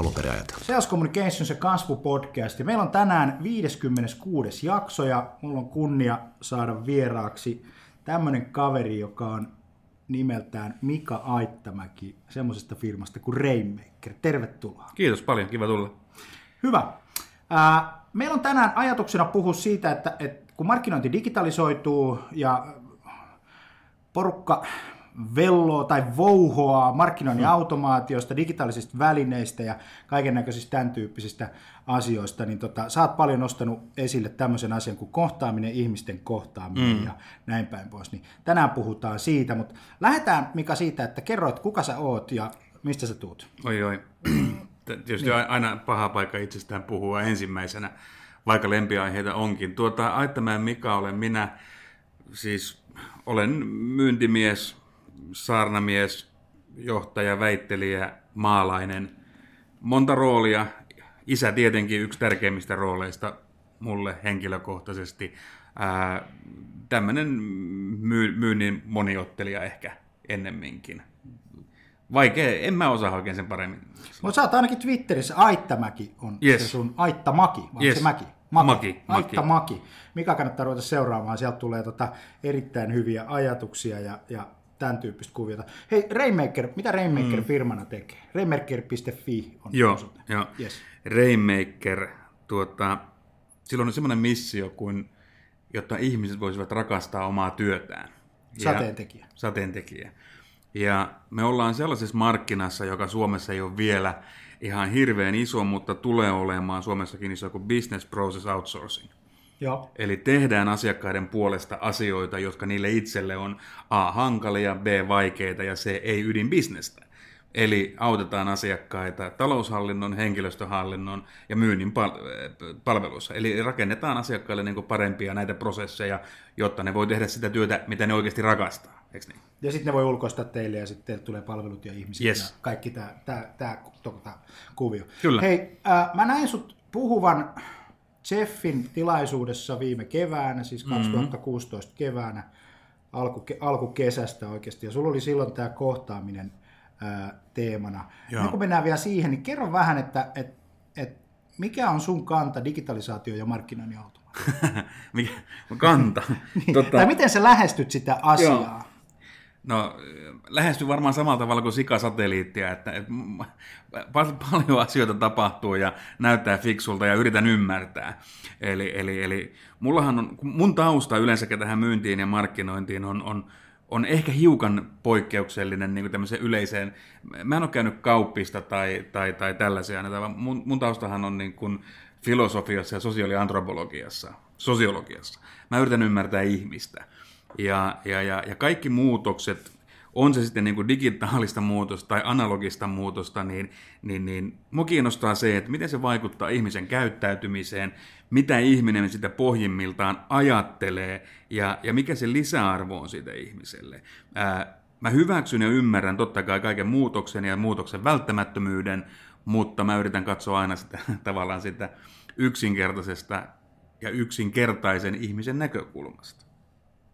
alun perin ajatellut. Sales Communications ja kasvupodcast. Meillä on tänään 56. jakso ja mulla on kunnia saada vieraaksi tämmöinen kaveri, joka on nimeltään Mika Aittamäki semmoisesta firmasta kuin Rainmaker. Tervetuloa. Kiitos paljon, kiva tulla. Hyvä. Meillä on tänään ajatuksena puhua siitä, että, että kun markkinointi digitalisoituu ja porukka velloo tai vouhoaa markkinoinnin hmm. automaatiosta, digitaalisista välineistä ja kaiken näköisistä tämän tyyppisistä asioista, niin tota, sä oot paljon nostanut esille tämmöisen asian kuin kohtaaminen, ihmisten kohtaaminen hmm. ja näin päin pois. Niin tänään puhutaan siitä, mutta lähdetään Mika siitä, että kerroit kuka sä oot ja mistä sä tuut. Oi oi. Tietysti niin. aina paha paikka itsestään puhua ensimmäisenä, vaikka lempiaiheita onkin. Tuota, Aittamäen Mika olen minä, siis olen myyntimies, saarnamies, johtaja, väittelijä, maalainen. Monta roolia. Isä tietenkin yksi tärkeimmistä rooleista mulle henkilökohtaisesti. Tämmöinen myy- myynnin moniottelija ehkä ennemminkin. Vaikea, en mä osaa oikein sen paremmin. Mutta sä oot ainakin Twitterissä, Aittamäki on yes. se sun, Aittamaki, vai yes. se Mäki? Maki. Maki. Aitta Maki. Mikä kannattaa ruveta seuraamaan, sieltä tulee tota erittäin hyviä ajatuksia ja, ja tämän tyyppistä kuviota. Hei, Rainmaker, mitä Rainmaker mm. firmana tekee? Rainmaker.fi on Joo, osoite. joo. Yes. Rainmaker, tuota, silloin on semmoinen missio, kuin, jotta ihmiset voisivat rakastaa omaa työtään. Sateentekijä. Ja, sateentekijä. Ja me ollaan sellaisessa markkinassa, joka Suomessa ei ole vielä ihan hirveän iso, mutta tulee olemaan Suomessakin iso kuin Business Process Outsourcing. Joo. Eli tehdään asiakkaiden puolesta asioita, jotka niille itselle on A. hankalia, B. vaikeita ja C. ei ydinbisnestä. Eli autetaan asiakkaita taloushallinnon, henkilöstöhallinnon ja myynnin pal- palveluissa. Eli rakennetaan asiakkaille niin parempia näitä prosesseja, jotta ne voi tehdä sitä työtä, mitä ne oikeasti rakastaa. Eikö niin? Ja sitten ne voi ulkoistaa teille ja sitten tulee palvelut ja ihmiset yes. ja kaikki tämä tää, tää, tää, kuvio. Kyllä. Hei, äh, mä näin sut puhuvan Jeffin tilaisuudessa viime keväänä, siis 2016 mm-hmm. keväänä, alku, alkukesästä oikeasti, ja sulla oli silloin tämä kohtaaminen ää, teemana. Joo. Ennen kuin mennään vielä siihen, niin kerro vähän, että et, et, mikä on sun kanta digitalisaatio ja markkinoinnin automaatio? mikä kanta? niin, tota... Tai miten sä lähestyt sitä asiaa? Joo. No, lähestyy varmaan samalla tavalla kuin sikasatelliittia, että, paljon asioita tapahtuu ja näyttää fiksulta ja yritän ymmärtää. Eli, eli, eli mullahan on, mun tausta yleensä tähän myyntiin ja markkinointiin on, on, on ehkä hiukan poikkeuksellinen niin tämmöiseen yleiseen, mä en ole käynyt kauppista tai, tai, tai tällaisia, vaan mun, mun taustahan on niin kuin filosofiassa ja sosiaaliantropologiassa, sosiologiassa. Mä yritän ymmärtää ihmistä. Ja, ja, ja, ja kaikki muutokset, on se sitten niin kuin digitaalista muutosta tai analogista muutosta, niin, niin, niin mua kiinnostaa se, että miten se vaikuttaa ihmisen käyttäytymiseen, mitä ihminen sitä pohjimmiltaan ajattelee ja, ja mikä se lisäarvo on siitä ihmiselle. Ää, mä hyväksyn ja ymmärrän totta kai kaiken muutoksen ja muutoksen välttämättömyyden, mutta mä yritän katsoa aina sitä tavallaan sitä yksinkertaisesta ja yksinkertaisen ihmisen näkökulmasta.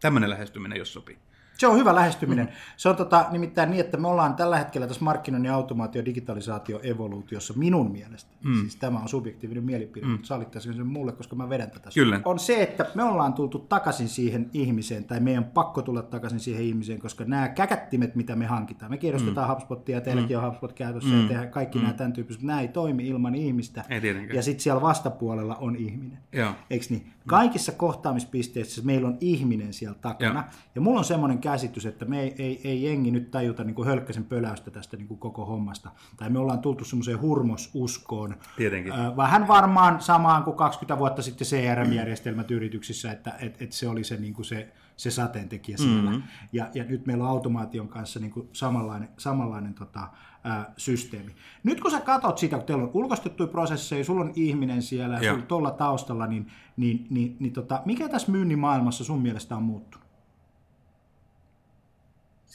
Tämmöinen lähestyminen, jos sopii. Se on hyvä lähestyminen. Se on tota, nimittäin niin, että me ollaan tällä hetkellä tässä markkinoinnin automaatio, digitalisaatio, evoluutiossa minun mielestä. Mm. Siis tämä on subjektiivinen mielipide, mm. mutta sallittaisin sen mulle, koska mä vedän tätä. Kyllä. On se, että me ollaan tultu takaisin siihen ihmiseen, tai meidän pakko tulla takaisin siihen ihmiseen, koska nämä käkättimet, mitä me hankitaan, me kierrostetaan mm. HubSpotia, teilläkin mm. on HubSpot käytössä, mm. ja tehdään kaikki mm. nämä tämän tyyppiset, nämä ei toimi ilman ihmistä. Ei tietenkään. ja sitten siellä vastapuolella on ihminen. Joo. Eikö niin? Kaikissa kohtaamispisteissä meillä on ihminen siellä takana. Joo. Ja mulla on semmoinen käsitys, että me ei, ei, ei jengi nyt tajuta niin kuin hölkkäsen pöläystä tästä niin kuin koko hommasta. Tai me ollaan tultu semmoiseen hurmosuskoon. Tietenkin. Vähän varmaan samaan kuin 20 vuotta sitten CRM-järjestelmät yrityksissä, että et, et se oli se, niin kuin se, se sateentekijä siellä. Mhm. Ja, ja nyt meillä on automaation kanssa niin kuin samanlainen, samanlainen tota, ä, systeemi. Nyt kun sä katot sitä, kun teillä on ulkoistettuja prosesseja, sulla on ihminen siellä ja sulla tuolla taustalla, niin, niin, niin, niin tota, mikä tässä myynnin maailmassa sun mielestä on muuttunut?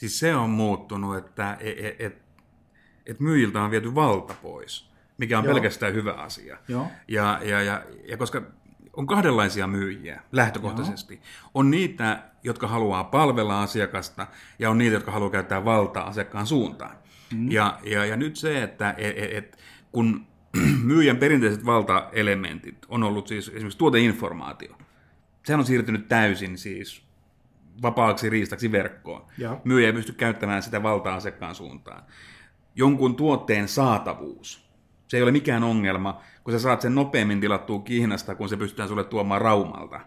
Siis se on muuttunut, että et, et, et myyjiltä on viety valta pois, mikä on Joo. pelkästään hyvä asia. Joo. Ja, ja, ja, ja koska on kahdenlaisia myyjiä lähtökohtaisesti. On niitä, jotka haluaa palvella asiakasta, ja on niitä, jotka haluaa käyttää valtaa asiakkaan suuntaan. Mm. Ja, ja, ja nyt se, että et, et, et, kun myyjän perinteiset valtaelementit on ollut siis esimerkiksi tuoteinformaatio, sehän on siirtynyt täysin siis vapaaksi riistaksi verkkoon. Joo. Myyjä ei pysty käyttämään sitä valtaa asiakkaan suuntaan. Jonkun tuotteen saatavuus. Se ei ole mikään ongelma, kun sä saat sen nopeammin tilattua Kiinasta, kun se pystytään sulle tuomaan Raumalta.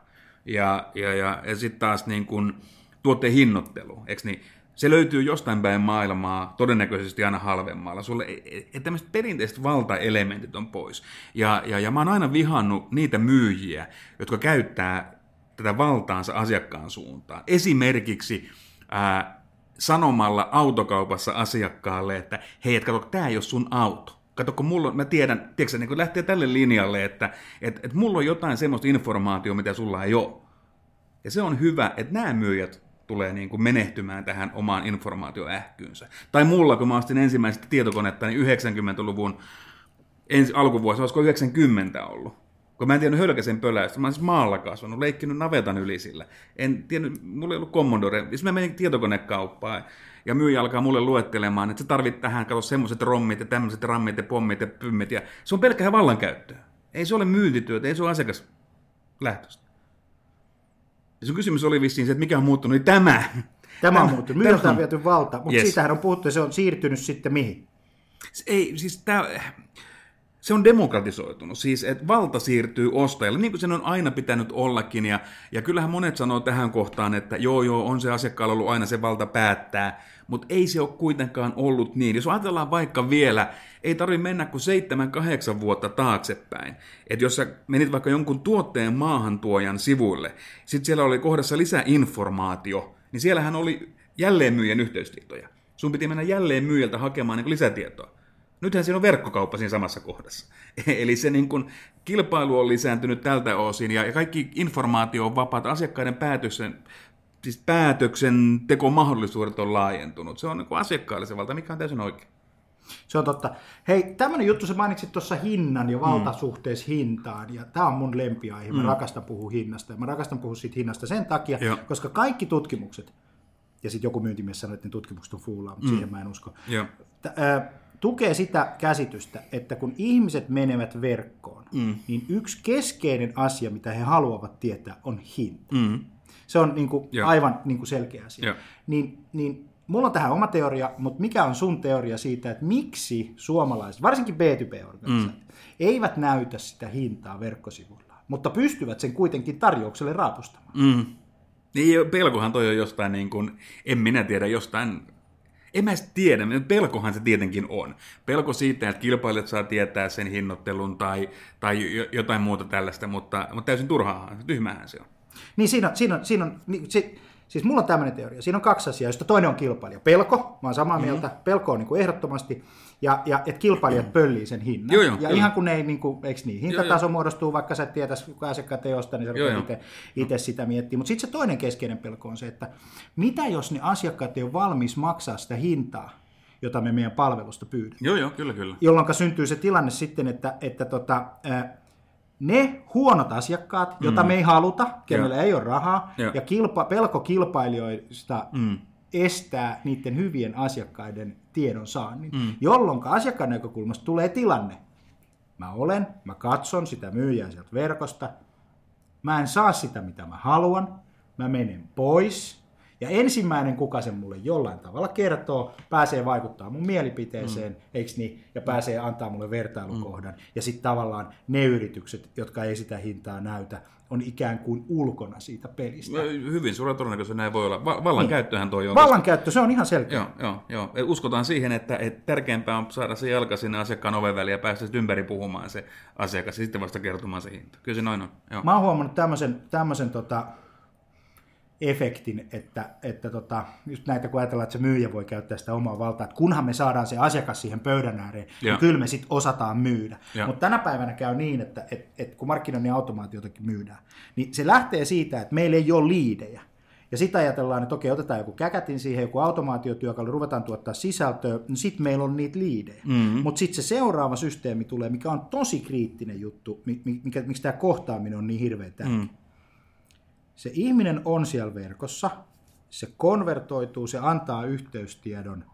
Ja, ja, ja, ja sitten taas niin kun tuotteen hinnoittelu, eikö niin? Se löytyy jostain päin maailmaa, todennäköisesti aina halvemmalla. Sulle, että tämmöiset perinteiset valtaelementit on pois. Ja, ja, ja mä oon aina vihannut niitä myyjiä, jotka käyttää tätä valtaansa asiakkaan suuntaan. Esimerkiksi ää, sanomalla autokaupassa asiakkaalle, että hei, et kato, tämä ei ole sun auto. Kato, kun mulla mä tiedän, tiedätkö, niin kun lähtee tälle linjalle, että et, et mulla on jotain semmoista informaatiota, mitä sulla ei ole. Ja se on hyvä, että nämä myyjät tulee niin kuin menehtymään tähän omaan informaatioähkyynsä. Tai mulla, kun mä ostin ensimmäistä tietokonetta, niin 90-luvun ensi, alkuvuosi, olisiko 90 ollut. Kun mä en tiennyt hölkäsen pöläystä, mä oon siis maalla kasvanut, leikkinyt navetan yli sillä. En tiennyt, mulla ei ollut Commodore. Sitten mä menin tietokonekauppaan ja myyjä alkaa mulle luettelemaan, että sä tarvit tähän, kato semmoiset rommit ja tämmöiset rammit ja pommit ja pymmit. Ja se on pelkkää vallankäyttöä. Ei se ole myyntityötä, ei se ole asiakaslähtöistä. Ja sun kysymys oli vissiin se, että mikä on muuttunut, niin tämä. Tämä on muuttunut. Tämä on viety valta, mutta Yes. siitähän on puhuttu ja se on siirtynyt sitten mihin? Ei, siis tää, se on demokratisoitunut, siis että valta siirtyy ostajalle, niin kuin sen on aina pitänyt ollakin, ja, ja kyllähän monet sanoo tähän kohtaan, että joo joo, on se asiakkaalla ollut aina se valta päättää, mutta ei se ole kuitenkaan ollut niin. Jos ajatellaan vaikka vielä, ei tarvi mennä kuin 7-8 vuotta taaksepäin, että jos sä menit vaikka jonkun tuotteen maahantuojan sivuille, sitten siellä oli kohdassa lisäinformaatio, niin siellähän oli jälleenmyyjän yhteystietoja. Sun piti mennä jälleen myyjältä hakemaan niin lisätietoa. Nythän siinä on verkkokauppa siinä samassa kohdassa. Eli se niin kuin, kilpailu on lisääntynyt tältä osin ja, kaikki informaatio on vapaata. Asiakkaiden päätöksen, siis päätöksentekomahdollisuudet on laajentunut. Se on niin kuin asiakkaalle se valta, mikä on täysin oikein. Se on totta. Hei, tämmöinen juttu, sä mainitsit tuossa hinnan ja valtasuhteessa hintaan, ja tämä on mun lempiaihe. Mä Mm. rakastan puhua hinnasta, ja mä rakastan puhua siitä hinnasta sen takia, Joo. koska kaikki tutkimukset, ja sitten joku myyntimies sanoi, että ne tutkimukset on fuulaa, mutta Mm. siihen mä en usko, Joo. T- ö, tukee sitä käsitystä, että kun ihmiset menevät verkkoon, Mm. niin yksi keskeinen asia, mitä he haluavat tietää, on hinta. Mm. Se on niin kuin Joo. aivan niin kuin selkeä asia. Joo. Niin, niin mulla on tähän oma teoria, mutta mikä on sun teoria siitä, että miksi suomalaiset, varsinkin B2B-organisaatiot, mm. eivät näytä sitä hintaa verkkosivuilla, mutta pystyvät sen kuitenkin tarjoukselle raapustamaan? Mm. Niin, pelkohan toi on jostain niin kuin, en minä tiedä, jostain, en mä edes tiedä, pelkohan se tietenkin on. Pelko siitä, että kilpailijat saa tietää sen hinnoittelun tai, tai jo- jotain muuta tällaista, mutta, mutta täysin turhaahan, tyhmähän se on. Niin siinä siinä siinä on niin, si, siis mulla on tämmöinen teoria. Siinä on kaksi asiaa, josta toinen on kilpailija. Pelko, mä oon samaa mieltä, pelko on niin kuin ehdottomasti, ja, ja että kilpailijat pöllii sen hinnan. Joo, joo, ja kyllä. ihan kun ne ei, niin kuin, eikö niin, hintataso joo. muodostuu, vaikka sä et tietäisi, kuka asiakkaat ei osta, niin sä Joo, joo. itse, itse sitä miettiä. Mutta sitten se toinen keskeinen pelko on se, että mitä jos ne asiakkaat ei ole valmis maksaa sitä hintaa, jota me meidän palvelusta pyydämme. Joo, joo, kyllä, kyllä. Jolloin syntyy se tilanne sitten, että, että tota, ää, ne huonot asiakkaat, joita Mm. me ei haluta, kenellä ei ole rahaa, Joo. ja kilpa, pelko kilpailijoista Mm. estää niiden hyvien asiakkaiden tiedon saannin, Mm. jolloin asiakkaan näkökulmasta tulee tilanne. Mä olen, mä katson sitä myyjää sieltä verkosta, mä en saa sitä mitä mä haluan, mä menen pois, ja ensimmäinen, kuka sen mulle jollain tavalla kertoo, pääsee vaikuttaa mun mielipiteeseen, mm. eikö niin, ja pääsee antaa mulle vertailukohdan. Ja sitten tavallaan ne yritykset, jotka ei sitä hintaa näytä, on ikään kuin ulkona siitä pelistä. Hyvin suurella todennäköisesti näin voi olla. Va- vallankäyttöhän toi on. Vallankäyttö, se on ihan selkeä. Joo, joo, joo. Et Uskotaan siihen, että, että tärkeämpää on saada se jalka sinne asiakkaan oven väliin ja päästä sitten ympäri puhumaan se asiakas ja sitten vasta kertomaan se hinta. Kyllä se noin on. Joo. Mä oon huomannut tämmöisen, tämmöisen tota, efektin, että, että tota, just näitä kun ajatellaan, että se myyjä voi käyttää sitä omaa valtaa, että kunhan me saadaan se asiakas siihen pöydän ääreen, Joo. niin kyllä me sitten osataan myydä. Mutta tänä päivänä käy niin, että et, et kun markkinoinnin automaatiotakin myydään, niin se lähtee siitä, että meillä ei ole liidejä. Ja sitten ajatellaan, että okei, otetaan joku käkätin siihen, joku automaatiotyökalu, ruvetaan tuottaa sisältöä, niin sitten meillä on niitä liidejä. Mhm. Mutta sitten se seuraava systeemi tulee, mikä on tosi kriittinen juttu, mi- mi- mikä, miksi tämä kohtaaminen on niin hirveän tärkeä. Mm. Se ihminen on siellä verkossa, se konvertoituu, se antaa yhteystiedon,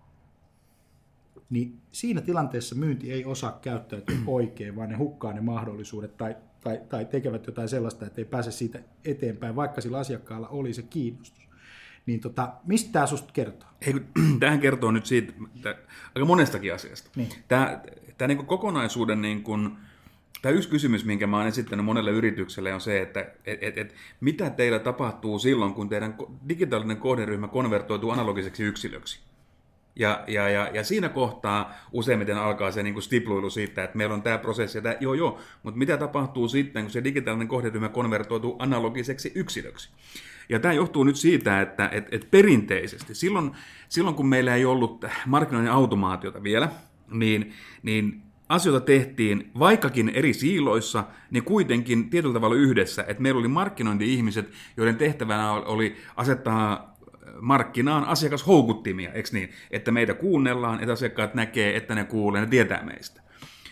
niin siinä tilanteessa myynti ei osaa käyttäytyä oikein, vaan ne hukkaa ne mahdollisuudet tai, tai, tai tekevät jotain sellaista, että ei pääse siitä eteenpäin, vaikka sillä asiakkaalla oli se kiinnostus. Niin tota, mistä tämä susta kertoo? Ei, kun tämähän kertoo nyt siitä tä- aika monestakin asiasta. Niin. Tämä, tämä niin kokonaisuuden, niin kuin, tämä yksi kysymys, minkä mä olen esittänyt monelle yritykselle, on se, että et, et, et, mitä teillä tapahtuu silloin, kun teidän digitaalinen kohderyhmä konvertoituu analogiseksi yksilöksi. Ja, ja, ja, ja siinä kohtaa useimmiten alkaa se niin kuin stipluilu siitä, että meillä on tämä prosessi, ja tämä, joo joo, mutta mitä tapahtuu sitten, kun se digitaalinen kohderyhmä konvertoituu analogiseksi yksilöksi? Ja tämä johtuu nyt siitä, että et, et perinteisesti, silloin, silloin kun meillä ei ollut markkinoinnin automaatiota vielä, niin, niin asioita tehtiin vaikkakin eri siiloissa, niin kuitenkin tietyllä tavalla yhdessä, että meillä oli markkinointi-ihmiset, joiden tehtävänä oli asettaa markkinaan asiakashoukuttimia, eikö niin? Että meitä kuunnellaan, että asiakkaat näkee, että ne kuulee, ne tietää meistä.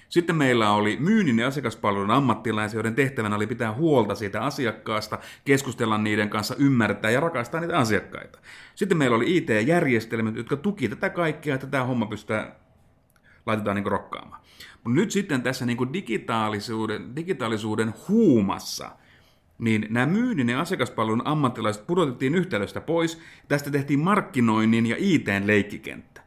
Sitten meillä oli myynnin ja asiakaspalvelun ammattilaisia, joiden tehtävänä oli pitää huolta siitä asiakkaasta, keskustella niiden kanssa, ymmärtää ja rakastaa niitä asiakkaita. Sitten meillä oli IT-järjestelmät, jotka tuki tätä kaikkea, että tämä homma pystytään laitetaan niin rokkaamaan. Mutta nyt sitten tässä niin digitaalisuuden, digitaalisuuden huumassa, niin nämä myynnin ja asiakaspalvelun ammattilaiset pudotettiin yhtälöstä pois. Tästä tehtiin markkinoinnin ja ITn leikkikenttä.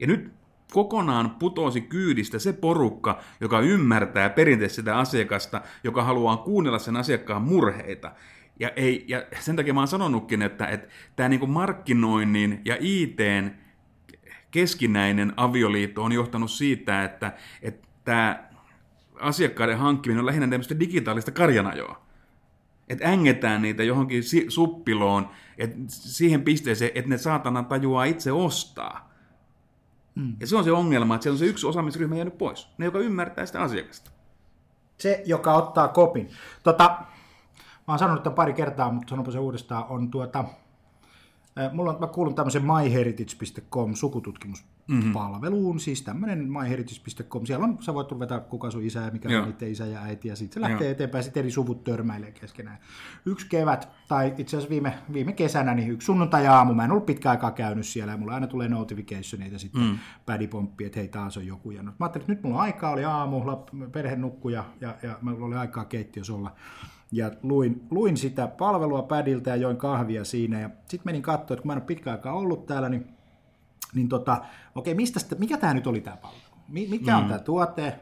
Ja nyt kokonaan putosi kyydistä se porukka, joka ymmärtää perinteisesti sitä asiakasta, joka haluaa kuunnella sen asiakkaan murheita. Ja, ei, ja sen takia mä oon sanonutkin, että, että tämä niin markkinoinnin ja ITn keskinäinen avioliitto on johtanut siitä, että, että tämä asiakkaiden hankkiminen on lähinnä tämmöistä digitaalista karjanajoa. Että ängetään niitä johonkin si- suppiloon, että siihen pisteeseen, että ne saatana tajuaa itse ostaa. Mm. Ja se on se ongelma, että siellä on se yksi osaamisryhmä jäänyt pois. Ne, joka ymmärtää sitä asiakasta. Se, joka ottaa kopin. Tota, mä oon sanonut tämän pari kertaa, mutta sanonpa se uudestaan, on tuota, mulla on, mä kuulun tämmöisen myheritage.com sukututkimuspalveluun, mm-hmm. siis tämmöinen myheritage.com, siellä on, sä voit ruveta kuka sun isä ja mikä Joo. on niiden isä ja äiti, ja sitten se lähtee Joo. eteenpäin, sitten eri suvut törmäilee keskenään. Yksi kevät, tai itse asiassa viime, viime kesänä, niin yksi sunnuntai-aamu, mä en ollut pitkä aikaa käynyt siellä, ja mulla aina tulee notificationeita sitten Mm. pädipomppi, että hei taas on joku. Ja no, mä ajattelin, että nyt mulla on aikaa, oli aamu, perhe nukkui ja, ja, ja mulla oli aikaa keittiössä olla. Ja luin, luin sitä palvelua pädiltä ja join kahvia siinä. Ja sitten menin katsoa, että kun mä en ole pitkä aikaa ollut täällä, niin, niin tota, okei, mistä sitä, mikä tämä nyt oli tämä palvelu? Mi- Mikä on Mm. tämä tuote,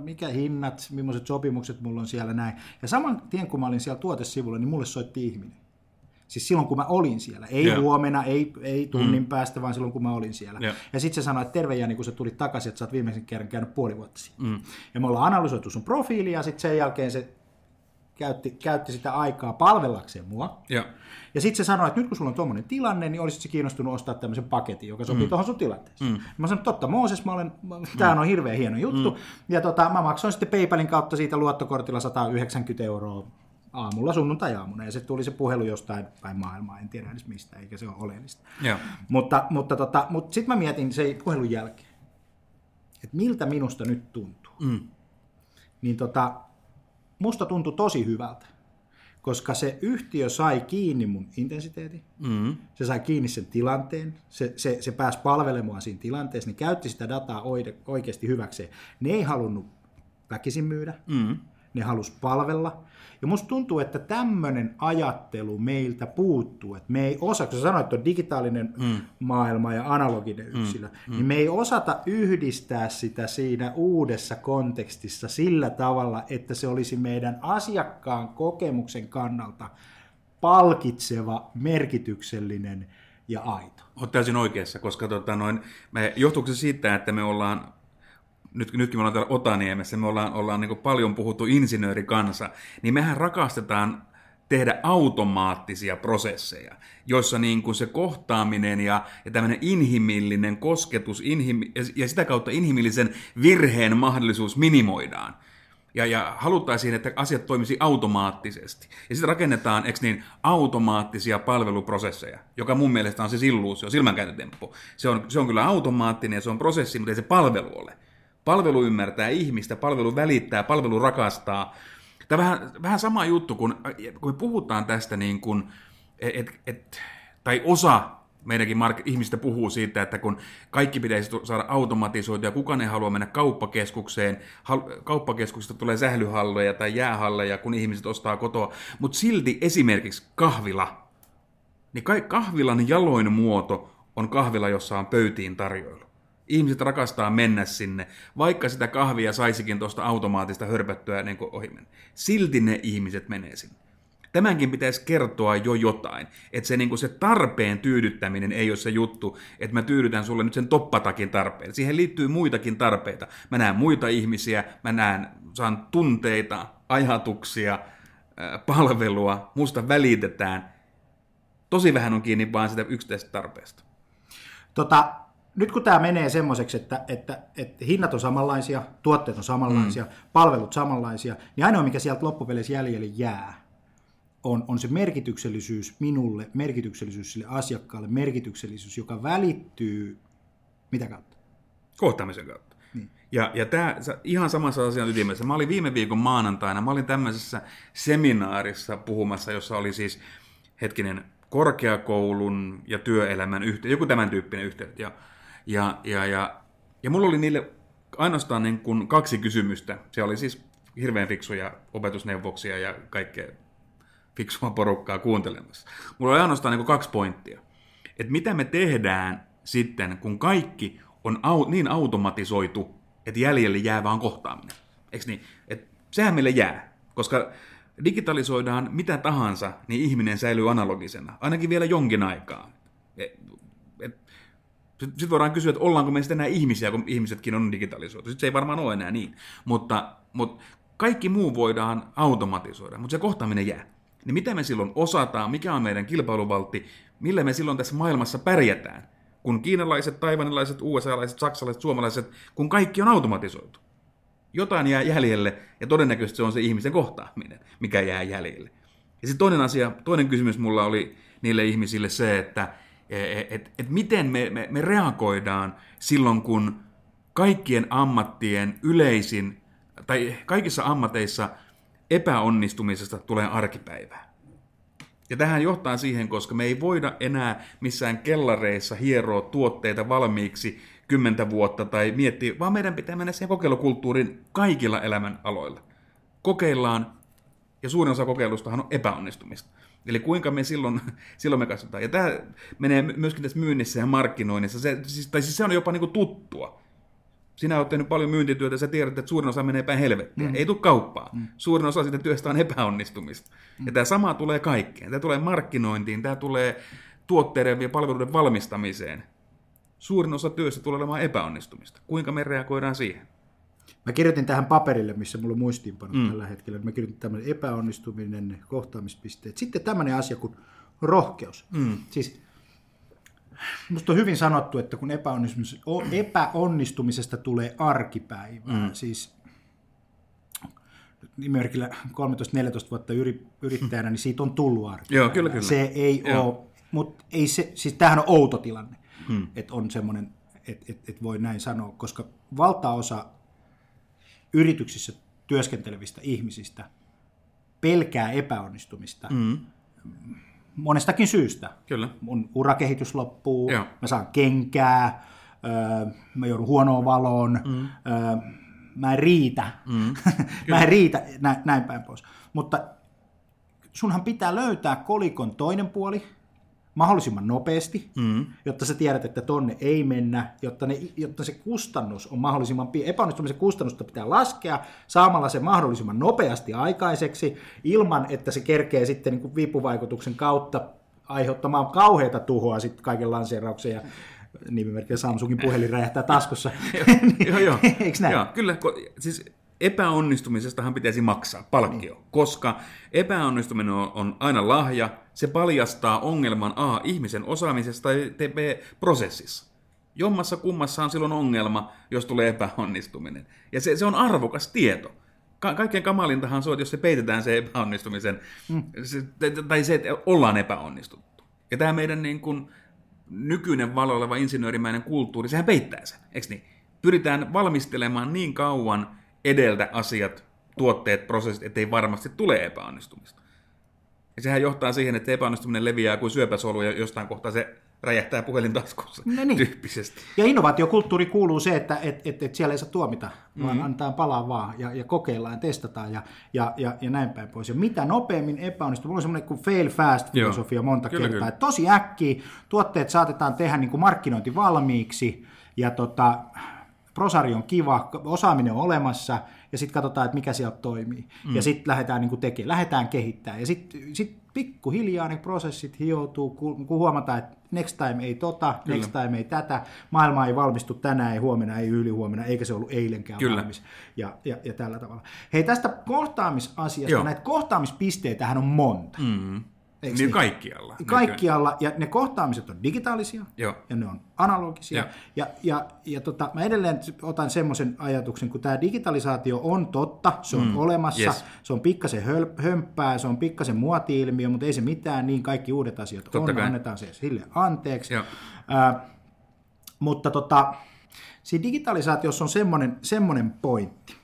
mikä hinnat, millaiset sopimukset mulla on siellä näin. Ja saman tien kun mä olin siellä tuotesivulla, niin mulle soitti ihminen. Siis silloin kun mä olin siellä, ei Joo. huomenna, ei, ei tunnin Mm. päästä, vaan silloin kun mä olin siellä. Joo. Ja sitten se sanoi, että terve Jani, kun sä tulit takaisin, että sä oot viimeisen kerran käynyt puoli vuotta sitten. Mm. Ja me ollaan analysoitu sun profiilia, ja sitten sen jälkeen se käytti, käytti sitä aikaa palvellakseen mua. Ja, Ja sitten se sanoi, että nyt kun sulla on tuommoinen tilanne, niin olisit se kiinnostunut ostaa tämmöisen paketin, joka sopii Mm. tuohon sun tilanteeseen. Mm. Mä sanoin, totta Mooses, mä olen, tämä on hirveän hieno juttu. Mm. Mm. Ja tota, mä maksoin sitten PayPalin kautta siitä luottokortilla 190 euroa aamulla sunnuntai-aamuna. Ja se tuli se puhelu jostain päin maailmaa, en tiedä edes mistä, eikä se ole oleellista. Joo. Mutta, mutta, tota, mutta sitten mä mietin se puhelun jälkeen, että miltä minusta nyt tuntuu. Mm. Niin tota, musta tuntui tosi hyvältä, koska se yhtiö sai kiinni mun intensiteetin, Mm. se sai kiinni sen tilanteen, se, se, se pääsi palvelemaan siinä tilanteessa, ne käytti sitä dataa oikeasti hyväkseen. Ne ei halunnut väkisin myydä, Mm. Ne halus palvella. Ja musta tuntuu, että tämmöinen ajattelu meiltä puuttuu. Että me ei osaa, kun sä sanoit, että on digitaalinen mm. maailma ja analoginen yksilö, mm. niin me ei osata yhdistää sitä siinä uudessa kontekstissa sillä tavalla, että se olisi meidän asiakkaan kokemuksen kannalta palkitseva, merkityksellinen ja aito. Olet täysin oikeassa, koska tota, noin, me, johtuuko se siitä, että me ollaan, nyt, nytkin me ollaan täällä Otaniemessä, me ollaan, ollaan niin paljon puhuttu insinöörikansa, niin mehän rakastetaan tehdä automaattisia prosesseja, joissa niin kuin se kohtaaminen ja, ja tämmöinen inhimillinen kosketus inhim, ja, ja sitä kautta inhimillisen virheen mahdollisuus minimoidaan. Ja, ja haluttaisiin, että asiat toimisi automaattisesti. Ja sitten rakennetaan, eikö niin, automaattisia palveluprosesseja, joka mun mielestä on se illuusio, silmänkääntötemppu. Se on, se on kyllä automaattinen ja se on prosessi, mutta ei se palvelu ole. Palvelu ymmärtää ihmistä, palvelu välittää, palvelu rakastaa. Tämä vähän, vähän sama juttu, kun, kun me puhutaan tästä niin kuin, et, et, tai osa meidänkin mark- ihmistä puhuu siitä, että kun kaikki pitäisi saada automatisoitua kukaan ei halua mennä kauppakeskukseen, hal- kauppakeskuksesta tulee sählyhalleja tai jäähalleja, kun ihmiset ostaa kotoa, mutta silti esimerkiksi kahvila, niin kahvilan jaloin muoto on kahvila, jossa on pöytiin tarjoilu. Ihmiset rakastaa mennä sinne, vaikka sitä kahvia saisikin tuosta automaattista hörpöttyä niin ohi mennä. Silti ne ihmiset menee sinne. Tämänkin pitäisi kertoa jo jotain, että se, niin se tarpeen tyydyttäminen ei ole se juttu, että mä tyydytän sulle nyt sen toppatakin tarpeen. Siihen liittyy muitakin tarpeita. Mä näen muita ihmisiä, mä näen, saan tunteita, ajatuksia, palvelua, musta välitetään. Tosi vähän on kiinni vaan sitä yksittäisestä tarpeesta. Tota, nyt kun tämä menee semmoiseksi, että, että, että hinnat on samanlaisia, tuotteet on samanlaisia, mm. palvelut samanlaisia, niin ainoa mikä sieltä loppupeleissä jäljelle jää, on, on se merkityksellisyys minulle, merkityksellisyys sille asiakkaalle, merkityksellisyys, joka välittyy mitä kautta? Kohtaamisen kautta. Niin. Ja, ja tämä ihan samassa asian ytimessä. Mä olin viime viikon maanantaina, mä olin tämmöisessä seminaarissa puhumassa, jossa oli siis hetkinen korkeakoulun ja työelämän yhteys, joku tämän tyyppinen yhteys. Ja, ja, ja, ja, ja mulla oli niille ainoastaan niin kuin kaksi kysymystä. Se oli siis hirveän fiksuja opetusneuvoksia ja kaikkea fiksua porukkaa kuuntelemassa. Mulla oli ainoastaan niin kuin kaksi pointtia. Että mitä me tehdään sitten, kun kaikki on au, niin automatisoitu, että jäljelle jää vaan kohtaaminen. Eikö niin? Et sehän meille jää, koska digitalisoidaan mitä tahansa, niin ihminen säilyy analogisena, ainakin vielä jonkin aikaa. Sitten voidaan kysyä, että ollaanko me sitten enää ihmisiä, kun ihmisetkin on digitalisoitu. Sitten se ei varmaan ole enää niin. Mutta, mutta kaikki muu voidaan automatisoida, mutta se kohtaaminen jää. Niin mitä me silloin osataan, mikä on meidän kilpailuvaltti, millä me silloin tässä maailmassa pärjätään, kun kiinalaiset, taivanilaiset, USA-laiset, saksalaiset, suomalaiset, kun kaikki on automatisoitu. Jotain jää jäljelle, ja todennäköisesti se on se ihmisen kohtaaminen, mikä jää jäljelle. Ja sitten toinen asia, toinen kysymys mulla oli niille ihmisille se, että et, et, et miten me, me, me reagoidaan silloin, kun kaikkien ammattien yleisin, tai kaikissa ammateissa epäonnistumisesta tulee arkipäivää. Ja tähän johtaa siihen, koska me ei voida enää missään kellareissa hieroa tuotteita valmiiksi kymmentä vuotta tai miettiä, vaan meidän pitää mennä siihen kokeilukulttuuriin kaikilla elämän aloilla. Kokeillaan, ja suurin osa kokeilustahan on epäonnistumista. Eli kuinka me silloin, silloin me katsotaan. Ja tämä menee myöskin tässä myynnissä ja markkinoinnissa. Se, siis, tai siis se on jopa niin kuin tuttua. Sinä olet tehnyt paljon myyntityötä, sä tiedät, että suurin osa menee päin helvettiä. Mm. Ei tule kauppaa. Mm. Suurin osa siitä työstä on epäonnistumista. Mm. Ja tämä sama tulee kaikkeen. Tämä tulee markkinointiin, tämä tulee tuotteiden ja palveluiden valmistamiseen. Suurin osa työstä tulee olemaan epäonnistumista. Kuinka me reagoidaan siihen? Mä kirjoitin tähän paperille, missä mulla on muistiinpanot mm. tällä hetkellä. Mä kirjoitin tämmöinen epäonnistuminen, kohtaamispisteet. Sitten tämmöinen asia kuin rohkeus. Mm. Siis Musta on hyvin sanottu, että kun epäonnistumisesta tulee arkipäivää, mm. siis nimimerkillä 13-14 vuotta yrittäjänä, niin siitä on tullut arkipäivää. Joo, kyllä, kyllä. Se ei Joo. ole, mutta ei se, siis tämähän on outo tilanne, hmm. että on semmoinen, että et, et voi näin sanoa, koska valtaosa yrityksissä työskentelevistä ihmisistä pelkää epäonnistumista. Mm. Monestakin syystä. Kyllä. Mun urakehitys loppuu, Joo. mä saan kenkää, öö, mä joudun huonoon valoon, mm. öö, mä en riitä, Mm. mä en riitä, näin, näin päin pois. Mutta sunhan pitää löytää kolikon toinen puoli mahdollisimman nopeasti, Mm. jotta sä tiedät, että tonne ei mennä, jotta, ne, jotta se kustannus on mahdollisimman pieni. Epäonnistumisen kustannusta pitää laskea saamalla se mahdollisimman nopeasti aikaiseksi, ilman että se kerkee sitten niin kuin vipuvaikutuksen kautta aiheuttamaan kauheita tuhoa sitten kaiken lanseerauksen ja nimimerkillä Samsungin puhelin räjähtää taskussa. joo, joo. Eikö näin? Joo, kyllä. Siis epäonnistumisestahan pitäisi maksaa palkkio, niin. koska epäonnistuminen on, on aina lahja. Se paljastaa ongelman A ihmisen osaamisessa tai B prosessissa. Jommassa kummassa on silloin ongelma, jos tulee epäonnistuminen. Ja se, se on arvokas tieto. Ka- kaikkein kamalintahan se on, jos se peitetään se epäonnistumisen, mm. se, tai se, että ollaan epäonnistuttu. Ja tämä meidän niin kuin, nykyinen valo oleva insinöörimäinen kulttuuri, sehän peittää sen, eikö niin? Pyritään valmistelemaan niin kauan edeltä asiat, tuotteet, prosessit, ettei varmasti tule epäonnistumista. Ja sehän johtaa siihen, että epäonnistuminen leviää kuin syöpäsolu ja jostain kohtaa se räjähtää puhelin taskussa No niin. tyyppisesti. Ja innovaatiokulttuuri kuuluu se, että et, et, et siellä ei saa tuomita, vaan Mm. antaa palaa vaan ja, ja kokeillaan, testataan ja, ja, ja, ja näin päin pois. Ja mitä nopeammin epäonnistuu, mulla on semmoinen kuin fail fast Joo. filosofia monta Kyllä, kertaa, kyllä. että tosi äkkiä tuotteet saatetaan tehdä niin kuin markkinointi valmiiksi ja tota, prosari on kiva, osaaminen on olemassa ja sitten katsotaan, että mikä sieltä toimii. Mm. Ja sitten lähdetään niin tekemään, lähdetään kehittämään. Ja sitten sit pikkuhiljaa ne prosessit hioutuu, kun, huomataan, että next time ei tota, Kyllä. next time ei tätä, maailma ei valmistu tänään, ei huomenna, ei ylihuomenna, eikä se ollut eilenkään Kyllä. valmis. Ja, ja, ja tällä tavalla. Hei, tästä kohtaamisasiasta, Joo. näitä kohtaamispisteitähän on monta. Mm. Eiks Niin niin? kaikkialla. Kaikkialla, ja ne kohtaamiset on digitaalisia, Joo. ja ne on analogisia. Joo. Ja, ja, ja tota, mä edelleen otan semmoisen ajatuksen, kun tämä digitalisaatio on totta, se on Mm, olemassa, yes. se on pikkasen höl- hömppää, se on pikkasen muoti-ilmiö, mutta ei se mitään, niin kaikki uudet asiat Totta on, kai. annetaan se sille anteeksi. Joo. Ää, mutta tota, siinä digitalisaatiossa on semmoinen, semmoinen pointti.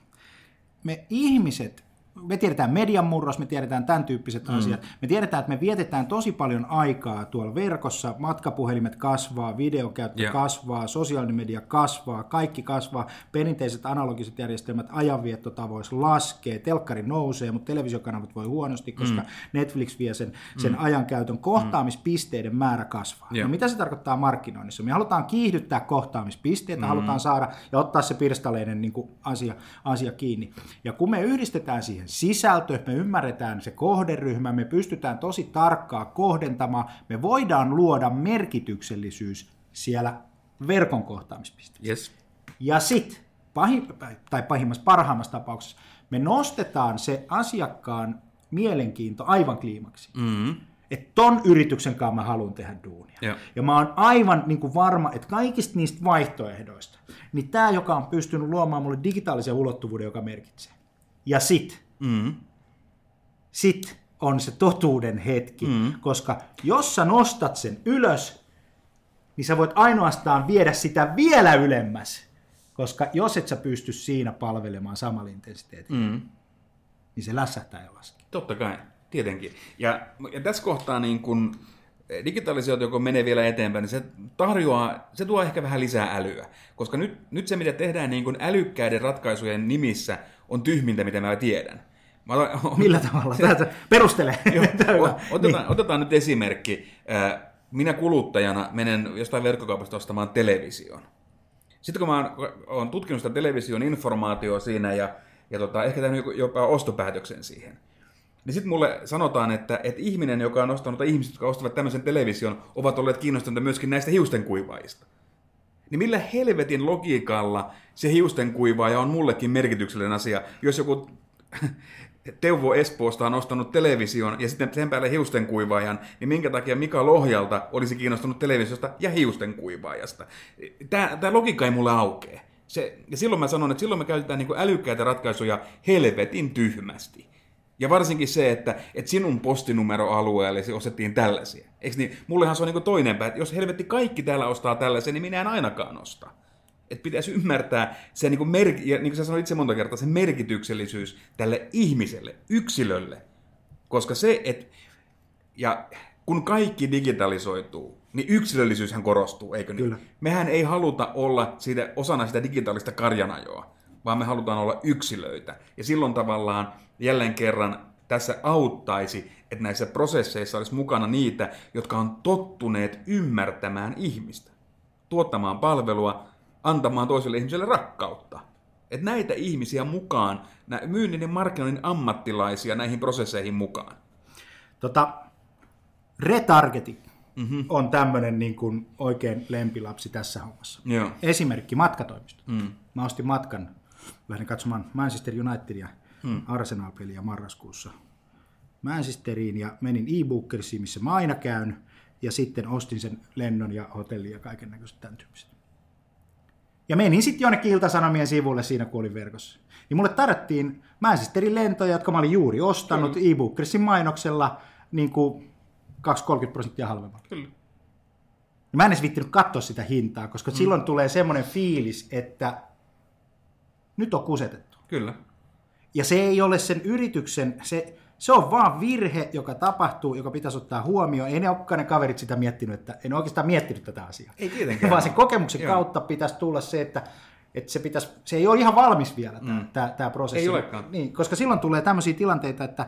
Me ihmiset, me tiedetään median murros, me tiedetään tämän tyyppiset Mm. mm. asiat. Me tiedetään, että me vietetään tosi paljon aikaa tuolla verkossa, matkapuhelimet kasvaa, videokäyttö Joo. kasvaa, sosiaalinen media kasvaa, kaikki kasvaa, perinteiset analogiset järjestelmät, ajanviettotavoissa laskee, telkkari nousee, mutta televisiokanavat voi huonosti, koska Mm. Netflix vie sen, sen Mm. ajankäytön, kohtaamispisteiden määrä kasvaa. Joo. No mitä se tarkoittaa markkinoinnissa? Me halutaan kiihdyttää kohtaamispisteitä, Mm. mm. halutaan saada ja ottaa se pirstaleinen niin kuin asia, asia kiinni. Ja kun me yhdistetään siihen sisältö, me ymmärretään se kohderyhmä, me pystytään tosi tarkkaa kohdentamaan, me voidaan luoda merkityksellisyys siellä verkon kohtaamispisteessä. Yes. Ja sitten, pahin, tai pahimmassa parhaimmassa tapauksessa, me nostetaan se asiakkaan mielenkiinto aivan kliimaksi. Mm. Että ton yrityksen kanssa mä haluan tehdä duunia. Joo. Ja mä oon aivan niin kuin varma, että kaikista niistä vaihtoehdoista, niin tämä, joka on pystynyt luomaan mulle digitaalisen ulottuvuuden, joka merkitsee. Ja sit, Mm. sit on se totuuden hetki, Mm. koska jos sä nostat sen ylös, niin sä voit ainoastaan viedä sitä vielä ylemmäs, koska jos et sä pysty siinä palvelemaan samalla intensiteetillä, Mm. niin se lässähtää ja laskee. Totta kai, tietenkin. Ja, ja tässä kohtaa niin kun digitalisaatio, kun menee vielä eteenpäin, niin se tarjoaa, se tuo ehkä vähän lisää älyä. Koska nyt, nyt se, mitä tehdään niin kun älykkäiden ratkaisujen nimissä, on tyhmintä, mitä mä tiedän. Mä otan, Millä tavalla? Täältä perustele. Joo, on otetaan, Niin. otetaan nyt esimerkki. Minä kuluttajana menen jostain verkkokaupasta ostamaan television. Sitten kun mä oon- tutkinut sitä television informaatiota siinä ja, ja tota, ehkä tehnyt jopa ostopäätöksen siihen, niin sitten mulle sanotaan, että, että ihminen, joka on ostanut, tai ihmiset, jotka ostavat tämmöisen television, ovat olleet kiinnostuneita myöskin näistä hiustenkuivaajista. Niin millä helvetin logiikalla se hiustenkuivaaja on mullekin merkityksellinen asia, jos joku Teuvo Espoosta on ostanut television ja sitten sen päälle hiustenkuivaajan, niin minkä takia Mika Lohjalta olisi kiinnostunut televisiosta ja hiustenkuivaajasta? Tämä, tämä logiikka ei mulle aukee. Se, ja silloin mä sanon, että silloin me käytetään niin älykkäitä ratkaisuja helvetin tyhmästi. Ja varsinkin se, että, että sinun postinumeroalueellesi ostettiin tällaisia. Eikö niin? Mullehan se on niin toinen pää, että jos helvetti kaikki täällä ostaa tällaisia, niin minä en ainakaan osta. Että pitäisi ymmärtää se, niin kuin mer- ja niin kuin sä sanoit itse monta kertaa, se merkityksellisyys tälle ihmiselle, yksilölle, Koska se, että ja kun kaikki digitalisoituu, niin yksilöllisyyshän korostuu, eikö niin? Kyllä. Mehän ei haluta olla siitä, osana sitä digitaalista karjanajoa, vaan me halutaan olla yksilöitä. Ja silloin tavallaan jälleen kerran tässä auttaisi, että näissä prosesseissa olisi mukana niitä, jotka on tottuneet ymmärtämään ihmistä, tuottamaan palvelua, antamaan toiselle ihmiselle rakkautta. Että näitä ihmisiä mukaan, nä- myynnin ja markkinoinnin ammattilaisia näihin prosesseihin mukaan. Tota, retargeting mm-hmm. on tämmöinen niin kuin oikein lempilapsi tässä hommassa. Joo. Esimerkki matkatoimisto. Mm. Mä ostin matkan, lähdin katsomaan Manchester Unitedia mm. Arsenal-peliä marraskuussa Manchesteriin ja menin e-bookersiin, missä mä aina käyn, ja sitten ostin sen lennon ja hotellin ja kaiken näköiset tämän tyyppiset. Ja menin sitten jonnekin Ilta-Sanomien sivulle siinä, kun olin verkossa. Niin mulle tarjottiin Manchesterin lentoja, jotka mä olin juuri ostanut Kyllä. e-bookersin mainoksella niin kuin 2-30 prosenttia halvemmalla. Kyllä. Ja mä en edes viittinyt katsoa sitä hintaa, koska mm. silloin tulee semmoinen fiilis, että nyt on kusetettu. Kyllä. Ja se ei ole sen yrityksen, se, se on vaan virhe, joka tapahtuu, joka pitäisi ottaa huomioon. Ei ne olekaan ne kaverit sitä miettinyt, että en oikeastaan miettinyt tätä asiaa. Ei tietenkään. Vaan sen kokemuksen Joo. kautta pitäisi tulla se, että, että se, pitäisi, se ei ole ihan valmis vielä tämä, Mm. tämä, tämä prosessi. Ei olekaan. Niin, koska silloin tulee tämmöisiä tilanteita, että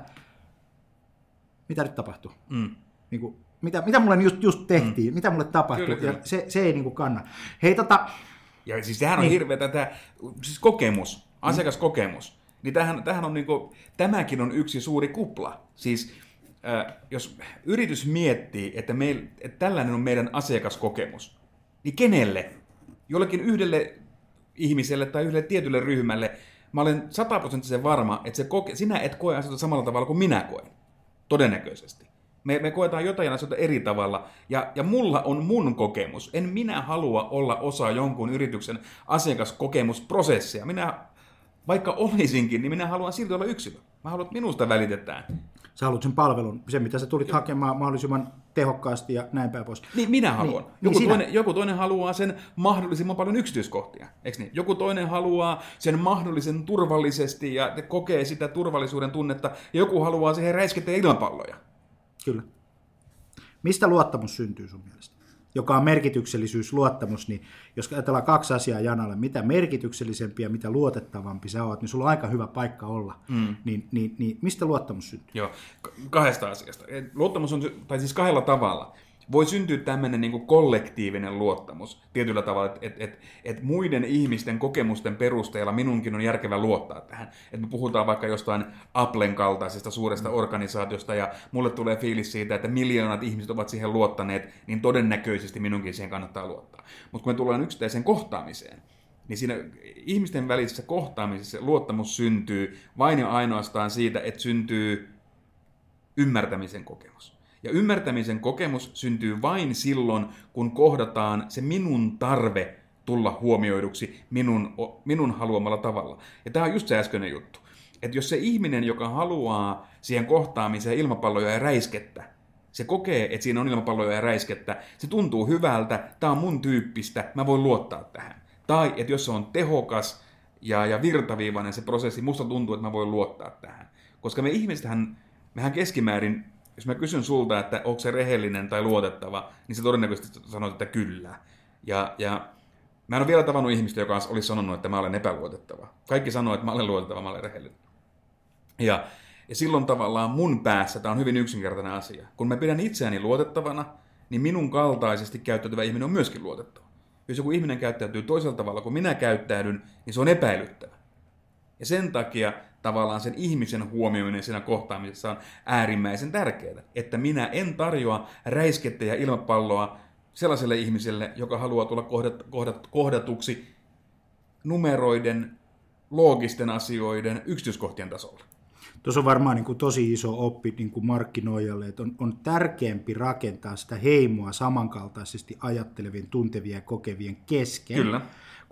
mitä nyt tapahtuu? Mm. Niin kuin, mitä, mitä mulle just, just tehtiin, mm. mitä mulle tapahtui, Kyllä, kyllä. ja se, se ei niin kuin kanna. Hei tota, Ja siis tämähän on Niin. hirveä tämä, siis kokemus, asiakaskokemus. Niin tämähän, tämähän on niinku, tämäkin on yksi suuri kupla. Siis äh, jos yritys miettii, että, meil, että tällainen on meidän asiakaskokemus, niin kenelle? Jollekin yhdelle ihmiselle tai yhdelle tietylle ryhmälle, mä olen sataprosenttisen varma, että se koke, sinä et koe asioita samalla tavalla kuin minä koen. Todennäköisesti. Me, me koetaan jotain asioita eri tavalla, ja, ja mulla on mun kokemus. En minä halua olla osa jonkun yrityksen asiakaskokemusprosessia. Minä, vaikka olisinkin, niin minä haluan silti olla yksilö. Mä haluan, että minusta välitetään. sä haluat sen palvelun, sen mitä sä tulit hakemaan mahdollisimman tehokkaasti ja näin päin pois. Niin minä haluan. Niin, joku, niin toinen, joku toinen haluaa sen mahdollisimman paljon yksityiskohtia, eikö niin? Joku toinen haluaa sen mahdollisen turvallisesti ja kokee sitä turvallisuuden tunnetta, ja joku haluaa siihen räisketä ilmapalloja. Kyllä. Mistä luottamus syntyy sun mielestä? Joka on merkityksellisyys, luottamus, niin jos ajatellaan kaksi asiaa Janalle, mitä merkityksellisempi ja mitä luotettavampi sä oot, niin sulla on aika hyvä paikka olla. Mm. Niin, niin, niin mistä luottamus syntyy? Joo, kahdesta asiasta. Luottamus on, tai siis kahdella tavalla. Voi syntyä tämmöinen niin kollektiivinen luottamus tietyllä tavalla, että et, et, et muiden ihmisten kokemusten perusteella minunkin on järkevä luottaa tähän. Että me puhutaan vaikka jostain Applen kaltaisesta suuresta organisaatiosta ja mulle tulee fiilis siitä, että miljoonat ihmiset ovat siihen luottaneet, niin todennäköisesti minunkin siihen kannattaa luottaa. Mutta kun me tullaan yksittäiseen kohtaamiseen, niin siinä ihmisten välisessä kohtaamisessa luottamus syntyy vain ja ainoastaan siitä, että syntyy ymmärtämisen kokemus. Ja ymmärtämisen kokemus syntyy vain silloin, kun kohdataan se minun tarve tulla huomioiduksi minun, minun haluamalla tavalla. Ja tämä on just se äskeinen juttu. Että jos se ihminen, joka haluaa siihen kohtaamiseen ilmapalloja ja räiskettä, se kokee, että siinä on ilmapalloja ja räiskettä, se tuntuu hyvältä, tämä on mun tyyppistä, mä voin luottaa tähän. Tai että jos se on tehokas ja, ja virtaviivainen se prosessi, musta tuntuu, että mä voin luottaa tähän. Koska me ihmisethän, mehän keskimäärin, jos mä kysyn sulta, että onko se rehellinen tai luotettava, niin se todennäköisesti sanoo, että kyllä. Ja, ja mä en ole vielä tavannut ihmistä, joka olisi sanonut, että mä olen epäluotettava. Kaikki sanoo, että mä olen luotettava, mä olen rehellinen. Ja, ja silloin tavallaan mun päässä tämä on hyvin yksinkertainen asia. Kun mä pidän itseäni luotettavana, niin minun kaltaisesti käyttäytyvä ihminen on myöskin luotettava. Jos joku ihminen käyttäytyy toisella tavalla kuin minä käyttäydyn, niin se on epäilyttävä. Ja sen takia tavallaan sen ihmisen huomioiminen siinä kohtaamisessa on äärimmäisen tärkeää. Että minä en tarjoa räiskettä ja ilmapalloa sellaiselle ihmiselle, joka haluaa tulla kohdat, kohdat, kohdatuksi numeroiden, loogisten asioiden, yksityiskohtien tasolla. Tuossa on varmaan niin kuin tosi iso oppi niin kuin markkinoijalle, että on, on tärkeämpi rakentaa sitä heimoa samankaltaisesti ajattelevien, tuntevien ja kokevien kesken, Kyllä.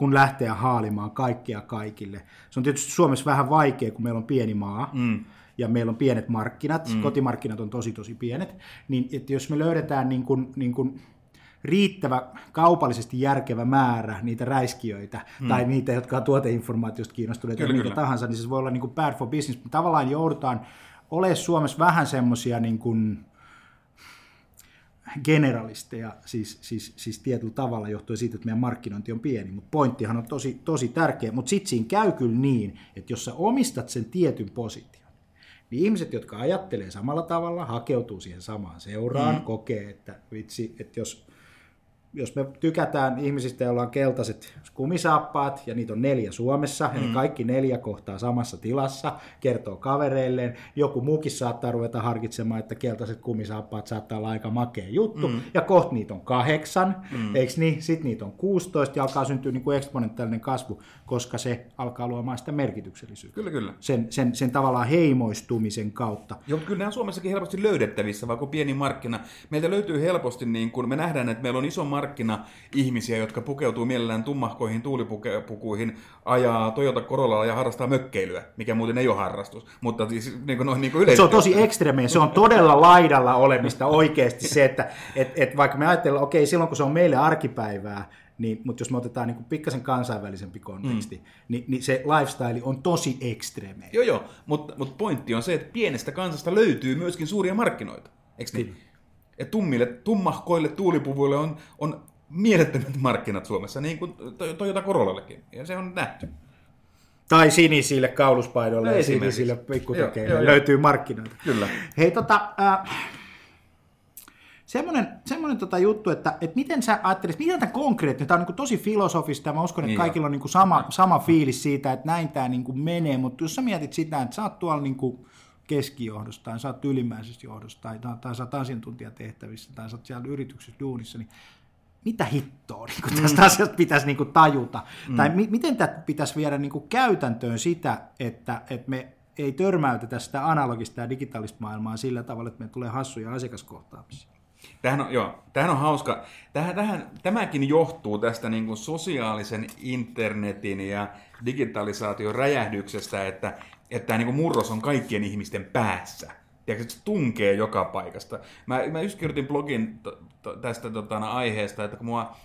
Kun lähteä haalimaan kaikkea kaikille. Se on tietysti Suomessa vähän vaikea, kun meillä on pieni maa, Mm. ja meillä on pienet markkinat, mm. kotimarkkinat on tosi tosi pienet, niin että jos me löydetään niin kuin, niin kuin riittävä kaupallisesti järkevä määrä niitä räiskijöitä mm. tai niitä, jotka on tuoteinformaatiosta kiinnostuneita Kyllä, mitä kyllä. tahansa, niin se voi olla niin kuin bad for business. Tavallaan joudutaan ole Suomessa vähän semmoisia niin kuin generalisteja, siis, siis, siis tietyllä tavalla johtuen siitä, että meidän markkinointi on pieni, mutta pointtihan on tosi, tosi tärkeä, mutta sitten siinä käy kyllä niin, että jos sä omistat sen tietyn position, niin ihmiset, jotka ajattelee samalla tavalla, hakeutuu siihen samaan seuraan, mm. kokee, että vitsi, että jos jos me tykätään ihmisistä, joilla on keltaiset kumisaappaat, ja niitä on neljä Suomessa, mm. ja ne kaikki neljä kohtaa samassa tilassa, kertoo kavereilleen, joku muukin saattaa ruveta harkitsemaan, että keltaiset kumisaappaat saattaa olla aika makea juttu, mm. ja kohta niitä on kahdeksan, mm. eikö niin? Sitten niitä on 16, ja alkaa syntyä niin kuin eksponentiaalinen kasvu, koska se alkaa luomaan sitä merkityksellisyyttä. Kyllä, kyllä. Sen, sen, sen tavallaan heimoistumisen kautta. Joo, kyllä nämä on Suomessakin helposti löydettävissä, vaikka pieni markkina. Meiltä löytyy helposti, niin kun me nähdään, että meillä on iso markkina, markkina-ihmisiä, jotka pukeutuu mielellään tummahkoihin tuulipukuihin, ajaa Toyota Corollalla ja harrastaa mökkeilyä, mikä muuten ei ole harrastus, mutta siis niin kuin noin niin kuin Se on tosi ekstremeä, se on todella laidalla olemista oikeasti se, että et, et vaikka me ajatellaan, okei, silloin kun se on meille arkipäivää, niin, mutta jos me otetaan niin pikkasen kansainvälisempi konteksti, mm. niin, niin se lifestyle on tosi ekstremeä. Joo, joo, mutta, mutta pointti on se, että pienestä kansasta löytyy myöskin suuria markkinoita, eikö niin? Ja tummille, tummahkoille tuulipuvuille on, on mielettömät markkinat Suomessa, niin kuin Toyota Corollallekin. Ja se on nähty. Tai sinisille kauluspaidoille ja sinisille pikkutekeille löytyy markkinoita. Kyllä. Hei, tota, äh, semmoinen, semmoinen tota juttu, että, että miten sä ajattelet, miten tämä konkreettinen, tämä on niin tosi filosofista ja mä uskon, että niin kaikilla on niin sama, sama fiilis siitä, että näin tämä niin menee, mutta jos sä mietit sitä, että sä oot tuolla niin kuin, keskijohdosta, tai sä oot ylimmäisessä johdosta, tai, tai sä oot asiantuntijatehtävissä, tai sä oot siellä yrityksessä duunissa, niin mitä hittoa niin kuin tästä mm. asiasta pitäisi niin kuin tajuta? Mm. Tai mi- miten tätä pitäisi viedä niin kuin käytäntöön sitä, että, että me ei törmäytetä sitä analogista ja digitaalista maailmaa sillä tavalla, että me tulee hassuja asiakaskohtaamisia? Tähän on, joo, tähän on hauska. Tähän, tähän, tämäkin johtuu tästä niin kuin sosiaalisen internetin ja digitalisaation räjähdyksestä, että että tämä niin murros on kaikkien ihmisten päässä. Tiedätkö, se tunkee joka paikasta. Mä, mä just kirjoitin blogin tästä tota, aiheesta, että kun mua,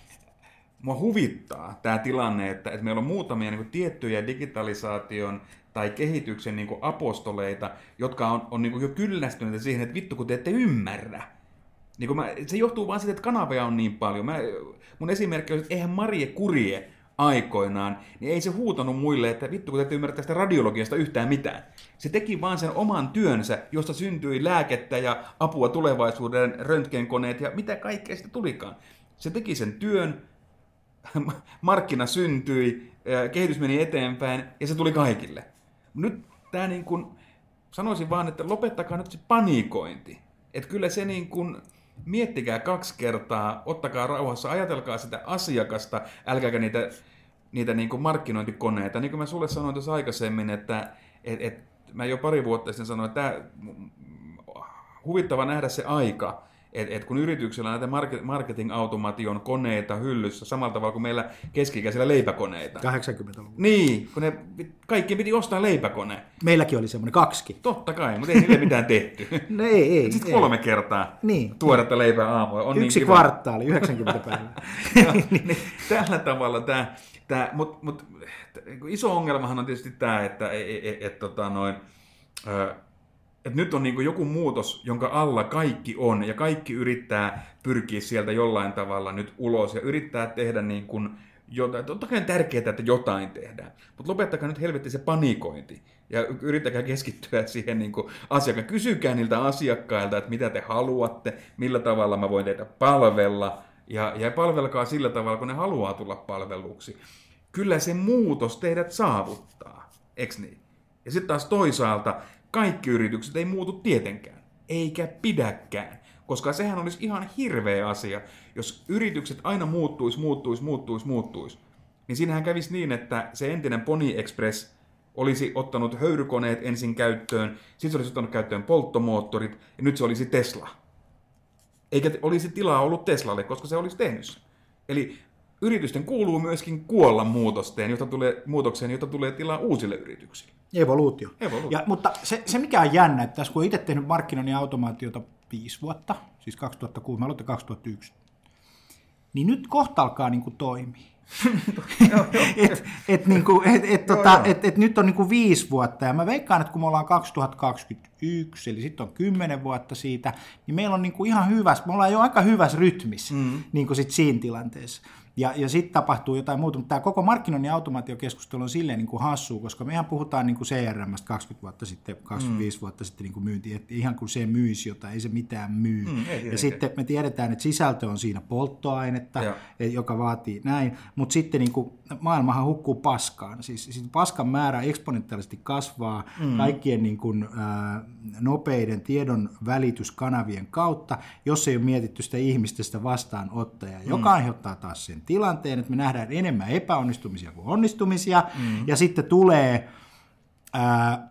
mua huvittaa tämä tilanne, että, että meillä on muutamia niin kuin, tiettyjä digitalisaation tai kehityksen niin kuin, apostoleita, jotka on, on niin kuin, jo kyllästyneitä siihen, että vittu kun te ette ymmärrä. Niin kuin mä, se johtuu vaan siitä, että kanaveja on niin paljon. Mä, mun esimerkki on, että eihän Marie Kurie aikoinaan, niin ei se huutanut muille, että vittu kun te ymmärrä tästä radiologiasta yhtään mitään. Se teki vaan sen oman työnsä, josta syntyi lääkettä ja apua tulevaisuuden röntgenkoneet ja mitä kaikkea sitä tulikaan. Se teki sen työn, markkina syntyi, kehitys meni eteenpäin ja se tuli kaikille. Nyt tämä niin kuin, sanoisin vaan, että lopettakaa nyt se panikointi. Että kyllä se niin kuin, miettikää kaksi kertaa, ottakaa rauhassa, ajatelkaa sitä asiakasta, älkääkä niitä, niitä niin kuin markkinointikoneita. Niin kuin mä sulle sanoin tuossa aikaisemmin, että et, et, mä jo pari vuotta sitten sanoin, että tämä, huvittava nähdä se aika, et, et kun yrityksillä on näitä marketing-automaation koneita hyllyssä samalla tavalla kuin meillä keski-ikäisillä leipäkoneita. 80-luvulla. Niin, kun ne, kaikki piti ostaa leipäkone. Meilläkin oli semmoinen kaksi. Totta kai, mutta ei niille mitään tehty. no ei, ei. Sitten kolme kertaa niin. tuoretta leipää aamulla. On Yksi niin kvartaali, 90 päivää. niin, tällä tavalla tämä, tämä mutta mut, iso ongelmahan on tietysti tämä, että et, et, et, et, tota noin, että nyt on niin joku muutos, jonka alla kaikki on, ja kaikki yrittää pyrkiä sieltä jollain tavalla nyt ulos, ja yrittää tehdä niin kuin jotain. Totta kai on tärkeää, että jotain tehdään, mutta lopettakaa nyt helvetti se panikointi, ja yrittäkää keskittyä siihen niin asiakkaan. Kysykää niiltä asiakkailta, että mitä te haluatte, millä tavalla mä voin teitä palvella, ja, ja palvelkaa sillä tavalla, kun ne haluaa tulla palveluksi. Kyllä se muutos teidät saavuttaa, eks niin? Ja sitten taas toisaalta kaikki yritykset ei muutu tietenkään, eikä pidäkään, koska sehän olisi ihan hirveä asia, jos yritykset aina muuttuisi, muuttuisi, muuttuisi, muuttuisi. Niin siinähän kävisi niin, että se entinen Pony Express olisi ottanut höyrykoneet ensin käyttöön, sitten se olisi ottanut käyttöön polttomoottorit, ja nyt se olisi Tesla. Eikä olisi tilaa ollut Teslalle, koska se olisi tehnyt. Eli yritysten kuuluu myöskin kuolla muutokseen, jota tulee, muutokseen, jota tulee tilaa uusille yrityksille. Evoluutio. Evoluutio. Ja, mutta se, se, mikä on jännä, että tässä kun itse tehnyt markkinoinnin automaatiota viisi vuotta, siis 2006, mä aloitin 2001, niin nyt kohta alkaa niin kuin toimia. et, et, niinku, et, et, tota, et, et nyt on niinku viisi vuotta ja mä veikkaan, että kun me ollaan 2021, eli sitten on kymmenen vuotta siitä, niin meillä on niinku ihan hyvässä, me ollaan jo aika hyvässä rytmissä mm. niinku sit siinä tilanteessa. Ja, ja sitten tapahtuu jotain muuta, mutta tämä koko markkinoinnin automaatiokeskustelu on silleen niin kuin hassua, koska mehän puhutaan niin kuin CRMstä 20 vuotta sitten, 25 mm. vuotta sitten niin kuin myynti, että ihan kuin se myisi jotain, ei se mitään myy. Mm, ei, ja ei, sitten me tiedetään, että sisältö on siinä polttoainetta, ja. joka vaatii näin, mutta sitten niin kuin, maailmahan hukkuu paskaan. Siis, siis paskan määrä eksponentiaalisesti kasvaa mm. kaikkien niin kuin, äh, nopeiden tiedon välityskanavien kautta, jos ei ole mietitty sitä ihmistä sitä vastaanottajaa, mm. joka aiheuttaa taas sen tilanteen, että me nähdään enemmän epäonnistumisia kuin onnistumisia, mm. ja sitten tulee ää,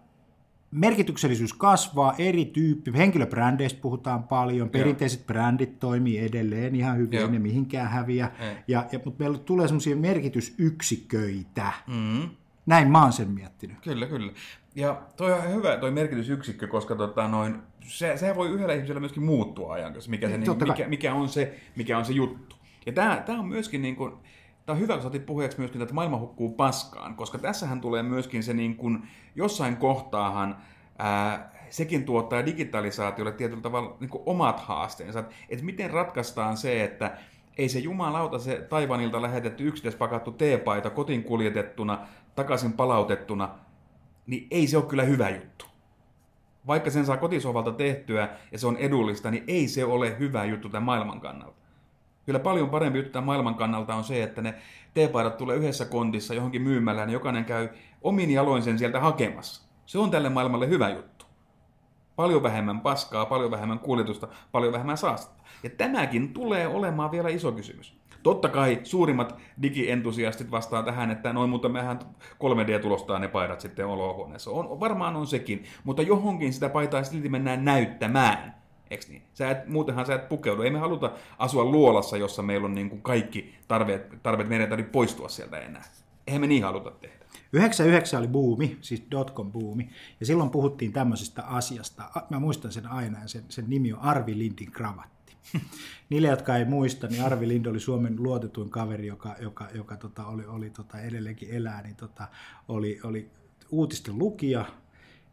merkityksellisyys kasvaa, eri tyyppi, henkilöbrändeistä puhutaan paljon, perinteiset Joo. brändit toimii edelleen ihan hyvin, Joo. ne mihinkään häviä, ja, ja, mutta meillä tulee semmoisia merkitysyksiköitä, mm. näin mä oon sen miettinyt. Kyllä, kyllä. Ja toi on hyvä toi merkitysyksikkö, koska tota noin, se, sehän voi yhdellä ihmisellä myöskin muuttua ajan kanssa, mikä, se, niin, mikä, mikä, on se, mikä on se juttu. Ja tämä, tämä on myöskin niin kuin, Tämä on hyvä, kun saatiin puheeksi myöskin, että maailma hukkuu paskaan, koska tässähän tulee myöskin se niin kuin, jossain kohtaahan ää, sekin tuottaa digitalisaatiolle tietyllä tavalla niin kuin omat haasteensa. Että, että miten ratkaistaan se, että ei se jumalauta se Taivanilta lähetetty yksittäispakattu teepaita kotiin kuljetettuna, takaisin palautettuna, niin ei se ole kyllä hyvä juttu. Vaikka sen saa kotisovalta tehtyä ja se on edullista, niin ei se ole hyvä juttu tämän maailman kannalta. Kyllä paljon parempi juttu tämän maailman kannalta on se, että ne teepaidat tulee yhdessä kontissa johonkin myymälään, niin jokainen käy omin jaloin sen sieltä hakemassa. Se on tälle maailmalle hyvä juttu. Paljon vähemmän paskaa, paljon vähemmän kuljetusta, paljon vähemmän saastetta. Ja tämäkin tulee olemaan vielä iso kysymys. Totta kai suurimmat digientusiastit vastaa tähän, että noin, mutta mehän 3D-tulostaa ne paidat sitten olohuoneessa. On, varmaan on sekin, mutta johonkin sitä paitaa silti mennään näyttämään. Eikö niin? Sä et, muutenhan sä et pukeudu. Ei me haluta asua luolassa, jossa meillä on niin kuin kaikki tarpeet, tarpeet meidän tarvitse poistua sieltä enää. Eihän me niin haluta tehdä. 99 oli buumi, siis dotcom buumi, ja silloin puhuttiin tämmöisestä asiasta. Mä muistan sen aina, ja sen, sen nimi on Arvi Lindin kravatti. Niille, jotka ei muista, niin Arvi Lind oli Suomen luotetuin kaveri, joka, joka, joka tota, oli, oli tota, edelleenkin elää, niin tota, oli, oli uutisten lukija,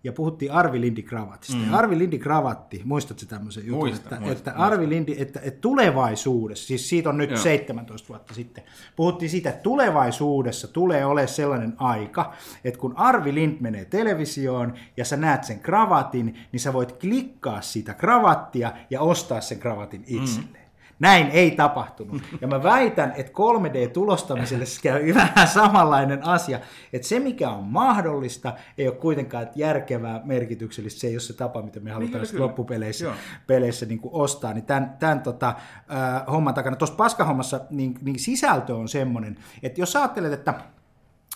ja puhuttiin Arvi Lindi kravatista. Mm. Ja Arvi Lindi kravatti, muistatko tämmöisen jutun, muista, että, muista, että muista. Arvi Lindi, että, että tulevaisuudessa, siis siitä on nyt Joo. 17 vuotta sitten, puhuttiin siitä, että tulevaisuudessa tulee ole sellainen aika, että kun Arvi Lind menee televisioon ja sä näet sen kravatin, niin sä voit klikkaa sitä kravattia ja ostaa sen kravatin itselleen. Mm. Näin ei tapahtunut. Ja mä väitän, että 3D-tulostamiselle käy vähän samanlainen asia, että se mikä on mahdollista ei ole kuitenkaan järkevää, merkityksellistä. Se ei ole se tapa, mitä me halutaan niin, loppupeleissä peleissä niin kuin ostaa. Niin tämän, tämän tota, äh, homman takana, tuossa paskahommassa niin, niin sisältö on semmoinen, että jos ajattelet, että,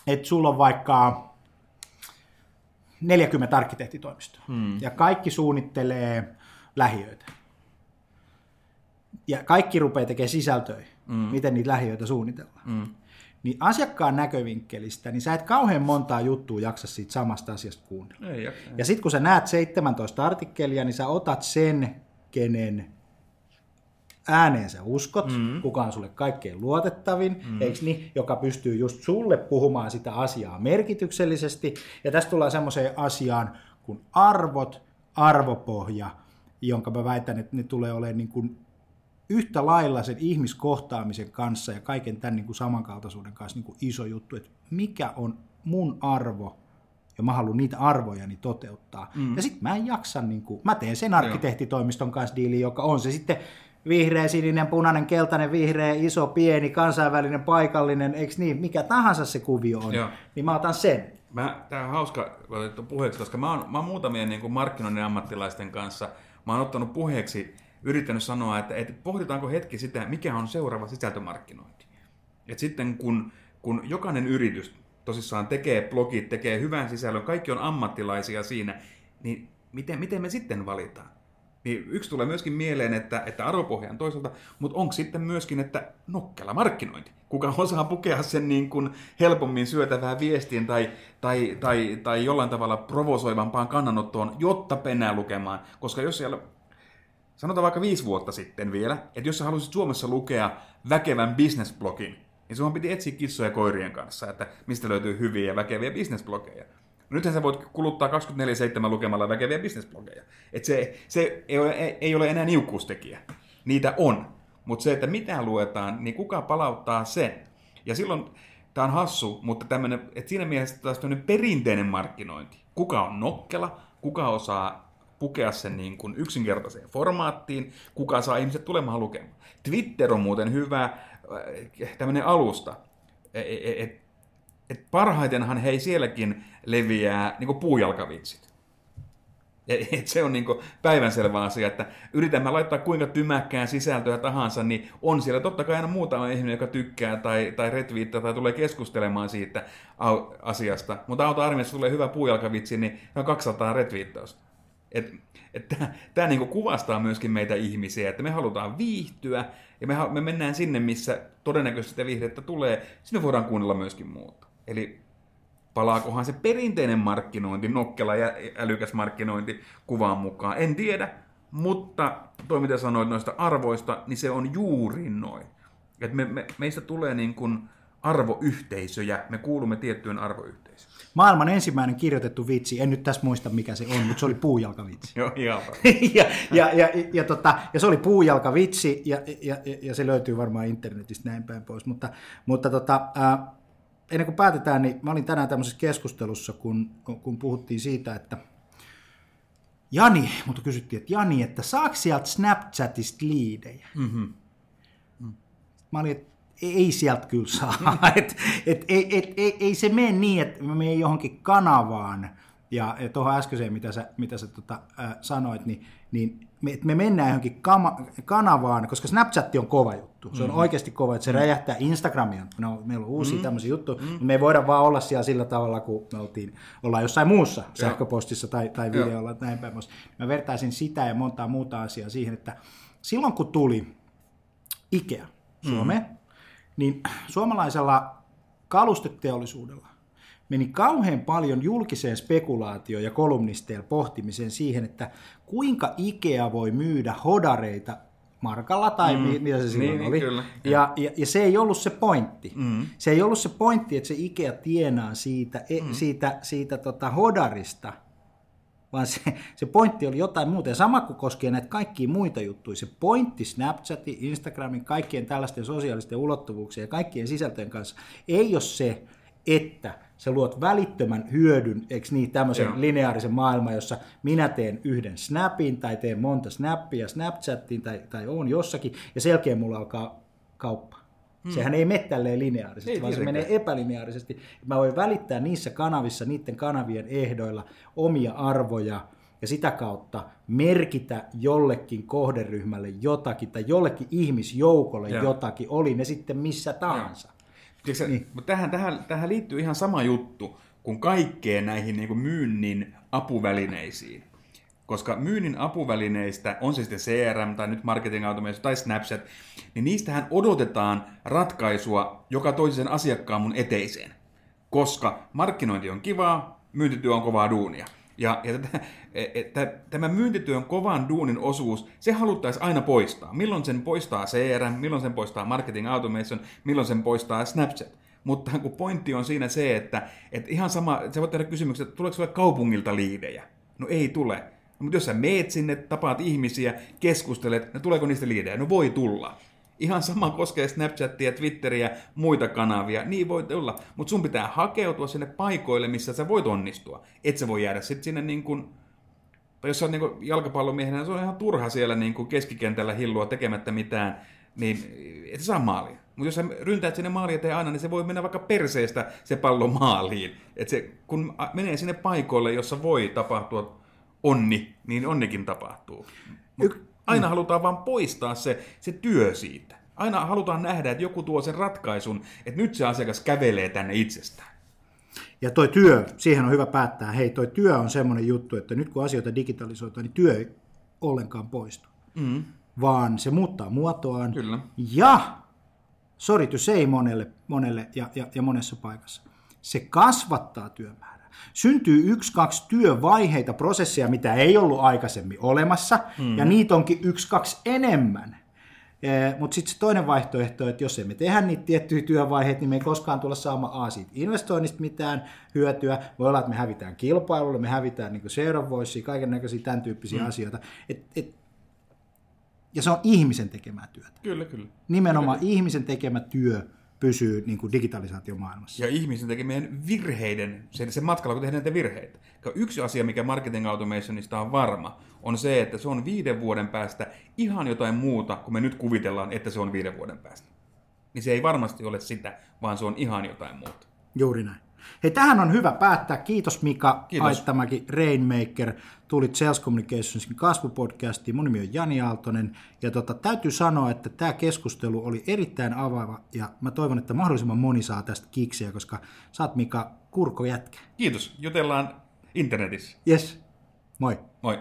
että sulla on vaikka 40 arkkitehtitoimistoa hmm. ja kaikki suunnittelee lähiöitä ja kaikki rupeaa tekemään sisältöjä, mm. miten niitä lähiöitä suunnitellaan. Mm. Niin asiakkaan näkövinkkelistä, niin sä et kauhean montaa juttua jaksa siitä samasta asiasta kuunnella. Ei, jaksa, ja sitten kun sä näet 17 artikkelia, niin sä otat sen, kenen ääneen sä uskot, mm. kuka on sulle kaikkein luotettavin, mm. eikö niin, joka pystyy just sulle puhumaan sitä asiaa merkityksellisesti. Ja tästä tullaan semmoiseen asiaan kuin arvot, arvopohja, jonka mä väitän, että ne tulee olemaan niin kuin yhtä lailla sen ihmiskohtaamisen kanssa ja kaiken tämän niin kuin samankaltaisuuden kanssa niin kuin iso juttu, että mikä on mun arvo ja mä haluan niitä arvojani toteuttaa. Mm. Ja sitten mä en jaksa, niin kuin, mä teen sen arkkitehtitoimiston kanssa diili, joka on se sitten vihreä, sininen, punainen, keltainen, vihreä, iso, pieni, kansainvälinen, paikallinen, eikö niin, mikä tahansa se kuvio on, Joo. niin mä otan sen. Mä, tää on hauska otettu puheeksi, koska mä oon, mä oon muutamien niin kuin markkinoinnin ammattilaisten kanssa, mä oon ottanut puheeksi yrittänyt sanoa, että, että pohditaanko hetki sitä, mikä on seuraava sisältömarkkinointi. Et sitten kun, kun jokainen yritys tosissaan tekee blogit, tekee hyvän sisällön, kaikki on ammattilaisia siinä, niin miten, miten me sitten valitaan? Niin yksi tulee myöskin mieleen, että, että arvopohjan toisaalta, mutta onko sitten myöskin, että nokkela markkinointi? Kuka osaa pukea sen niin kuin helpommin syötävää viestiin tai, tai, tai, tai jollain tavalla provosoivampaan kannanottoon, jotta penää lukemaan. Koska jos siellä sanotaan vaikka viisi vuotta sitten vielä, että jos sä haluaisit Suomessa lukea väkevän businessblogin, niin sun piti etsiä kissoja koirien kanssa, että mistä löytyy hyviä ja väkeviä bisnesblogeja. Nythän sä voit kuluttaa 24-7 lukemalla väkeviä bisnesblogeja. Et se, se ei, ole, ei ole enää niukkuustekijä. Niitä on. Mutta se, että mitä luetaan, niin kuka palauttaa sen? Ja silloin tämä on hassu, mutta tämmönen, että siinä mielessä taas perinteinen markkinointi. Kuka on nokkela, kuka osaa pukea sen niin kuin yksinkertaiseen formaattiin, kuka saa ihmiset tulemaan lukemaan. Twitter on muuten hyvä äh, tämmöinen alusta. Et, et, et parhaitenhan hei sielläkin leviää niin kuin puujalkavitsit. Et se on niin päivänselvä asia, että yritämme laittaa kuinka tymäkkään sisältöä tahansa, niin on siellä totta kai aina muutama ihminen, joka tykkää tai, tai retviittaa tai tulee keskustelemaan siitä asiasta. Mutta auto armeijassa tulee hyvä puujalkavitsi, niin on 200 retviittausta. Et, et Tämä niinku kuvastaa myöskin meitä ihmisiä, että me halutaan viihtyä ja me, me mennään sinne, missä todennäköisesti sitä viihdettä tulee. Sinne voidaan kuunnella myöskin muuta. Eli palaakohan se perinteinen markkinointi, nokkela ja älykäs markkinointi kuvaan mukaan. En tiedä, mutta toi mitä sanoit noista arvoista, niin se on juuri noin. Et me, me, meistä tulee niin arvoyhteisöjä, me kuulumme tiettyyn arvoyhteisöön. Maailman ensimmäinen kirjoitettu vitsi, en nyt tässä muista mikä se on, mutta se oli puujalkavitsi. Joo, ja, ja, ja, ja, ja, tota, ja se oli puujalkavitsi ja, ja, ja, se löytyy varmaan internetistä näin päin pois. Mutta, mutta tota, ää, ennen kuin päätetään, niin mä olin tänään tämmöisessä keskustelussa, kun, kun puhuttiin siitä, että Jani, mutta kysyttiin, että Jani, että saako sieltä Snapchatista liidejä? Mm-hmm. Mä olin, että ei sieltä kyllä saa. Mm. et, et, et, et, ei, ei se mene niin, että mä menen johonkin kanavaan, ja, ja tuohon äskeiseen, mitä sä, mitä sä tota, äh, sanoit, niin, niin me, me mennään johonkin kama, kanavaan, koska Snapchat on kova juttu. Se on mm. oikeasti kova, että se mm. räjähtää Instagramia. No, meillä on uusia mm. tämmöisiä juttuja, mm. niin me ei voida vaan olla siellä sillä tavalla, kun me oltiin, ollaan jossain muussa Joo. sähköpostissa tai, tai videolla Joo. näin päin. Mä vertaisin sitä ja montaa muuta asiaa siihen, että silloin kun tuli Ikea Suomeen, mm. Niin suomalaisella kalusteteollisuudella meni kauhean paljon julkiseen spekulaatioon ja kolumnisteilla pohtimiseen siihen, että kuinka Ikea voi myydä hodareita markalla tai mm. mitä se silloin niin, oli. Kyllä. Ja, ja, ja se ei ollut se pointti. Mm. Se ei ollut se pointti, että se Ikea tienaa siitä, e, mm. siitä, siitä tota hodarista, vaan se, se pointti oli jotain muuta. Ja sama kuin koskee näitä kaikkia muita juttuja. Se pointti Snapchatin, Instagramin, kaikkien tällaisten sosiaalisten ulottuvuuksien ja kaikkien sisältöjen kanssa ei ole se, että sä luot välittömän hyödyn, eikö niin, tämmöisen Joo. lineaarisen maailman, jossa minä teen yhden snapin tai teen monta snappia Snapchattiin tai, tai on jossakin, ja selkeä mulla alkaa kauppa. Hmm. Sehän ei mene tälleen lineaarisesti, ei vaan se menee epälineaarisesti. Mä voin välittää niissä kanavissa, niiden kanavien ehdoilla omia arvoja, ja sitä kautta merkitä jollekin kohderyhmälle jotakin tai jollekin ihmisjoukolle Joo. jotakin, oli ne sitten missä tahansa. Tiedätkö, niin. Mutta tähän, tähän, tähän liittyy ihan sama juttu kuin kaikkeen näihin niin kuin myynnin apuvälineisiin. Koska myynnin apuvälineistä, on se sitten CRM tai nyt marketing automation tai Snapchat, niin niistähän odotetaan ratkaisua, joka toisi sen asiakkaan mun eteiseen. Koska markkinointi on kivaa, myyntityö on kovaa duunia. Ja, ja tätä, että tämä myyntityön kovan duunin osuus, se haluttaisiin aina poistaa. Milloin sen poistaa CRM, milloin sen poistaa marketing automation, milloin sen poistaa Snapchat. Mutta kun pointti on siinä se, että, että ihan sama, se voi tehdä kysymyksen, että tuleeko sulle kaupungilta liidejä? No ei tule. Mutta jos sä meet sinne, tapaat ihmisiä, keskustelet, no tuleeko niistä liidejä? No voi tulla. Ihan sama koskee Snapchatia, Twitteriä, muita kanavia, niin voi olla. Mutta sun pitää hakeutua sinne paikoille, missä sä voit onnistua. Et sä voi jäädä sitten sinne niin kuin, tai jos sä oot niin jalkapallomiehenä, niin se on ihan turha siellä niin keskikentällä hillua tekemättä mitään, niin et saa maalia. Mutta jos sä ryntäät sinne maaliin ja aina, niin se voi mennä vaikka perseestä se pallo maaliin. Et se, kun menee sinne paikoille, jossa voi tapahtua onni, niin onnikin tapahtuu. Mut aina mm. halutaan vaan poistaa se, se työ siitä. Aina halutaan nähdä, että joku tuo sen ratkaisun, että nyt se asiakas kävelee tänne itsestään. Ja toi työ, siihen on hyvä päättää, hei toi työ on semmoinen juttu, että nyt kun asioita digitalisoitaan, niin työ ei ollenkaan poistu. Mm. Vaan se muuttaa muotoaan. Kyllä. Ja, sorry to say monelle, monelle ja, ja, ja monessa paikassa, se kasvattaa työmäärää. Syntyy yksi, kaksi työvaiheita, prosesseja, mitä ei ollut aikaisemmin olemassa, mm. ja niitä onkin yksi, kaksi enemmän. Mutta sitten se toinen vaihtoehto, että jos emme tehdä niitä tiettyjä työvaiheita, niin me ei koskaan tulla saamaan A siitä investoinnista mitään hyötyä. Voi olla, että me hävitään kilpailulle, me hävitään niin share kaiken näköisiä tämän tyyppisiä mm. asioita. Et, et, ja se on ihmisen tekemää työtä. Kyllä, kyllä. Nimenomaan kyllä. ihmisen tekemä työ pysyy niin kuin digitalisaatiomaailmassa. Ja ihmisen tekemien virheiden, sen, sen matkalla kun tehdään näitä virheitä. Yksi asia, mikä marketing automationista on varma, on se, että se on viiden vuoden päästä ihan jotain muuta, kun me nyt kuvitellaan, että se on viiden vuoden päästä. Niin se ei varmasti ole sitä, vaan se on ihan jotain muuta. Juuri näin. Hei, tähän on hyvä päättää. Kiitos Mika Kiitos. Aittamäki, Rainmaker. Tulit Sales Communicationsin kasvupodcastiin. Mun nimi on Jani Aaltonen. Ja tota, täytyy sanoa, että tämä keskustelu oli erittäin avaava. Ja mä toivon, että mahdollisimman moni saa tästä kiksiä, koska oot Mika kurko jätkä. Kiitos. Jutellaan internetissä. Yes. Moi. Moi.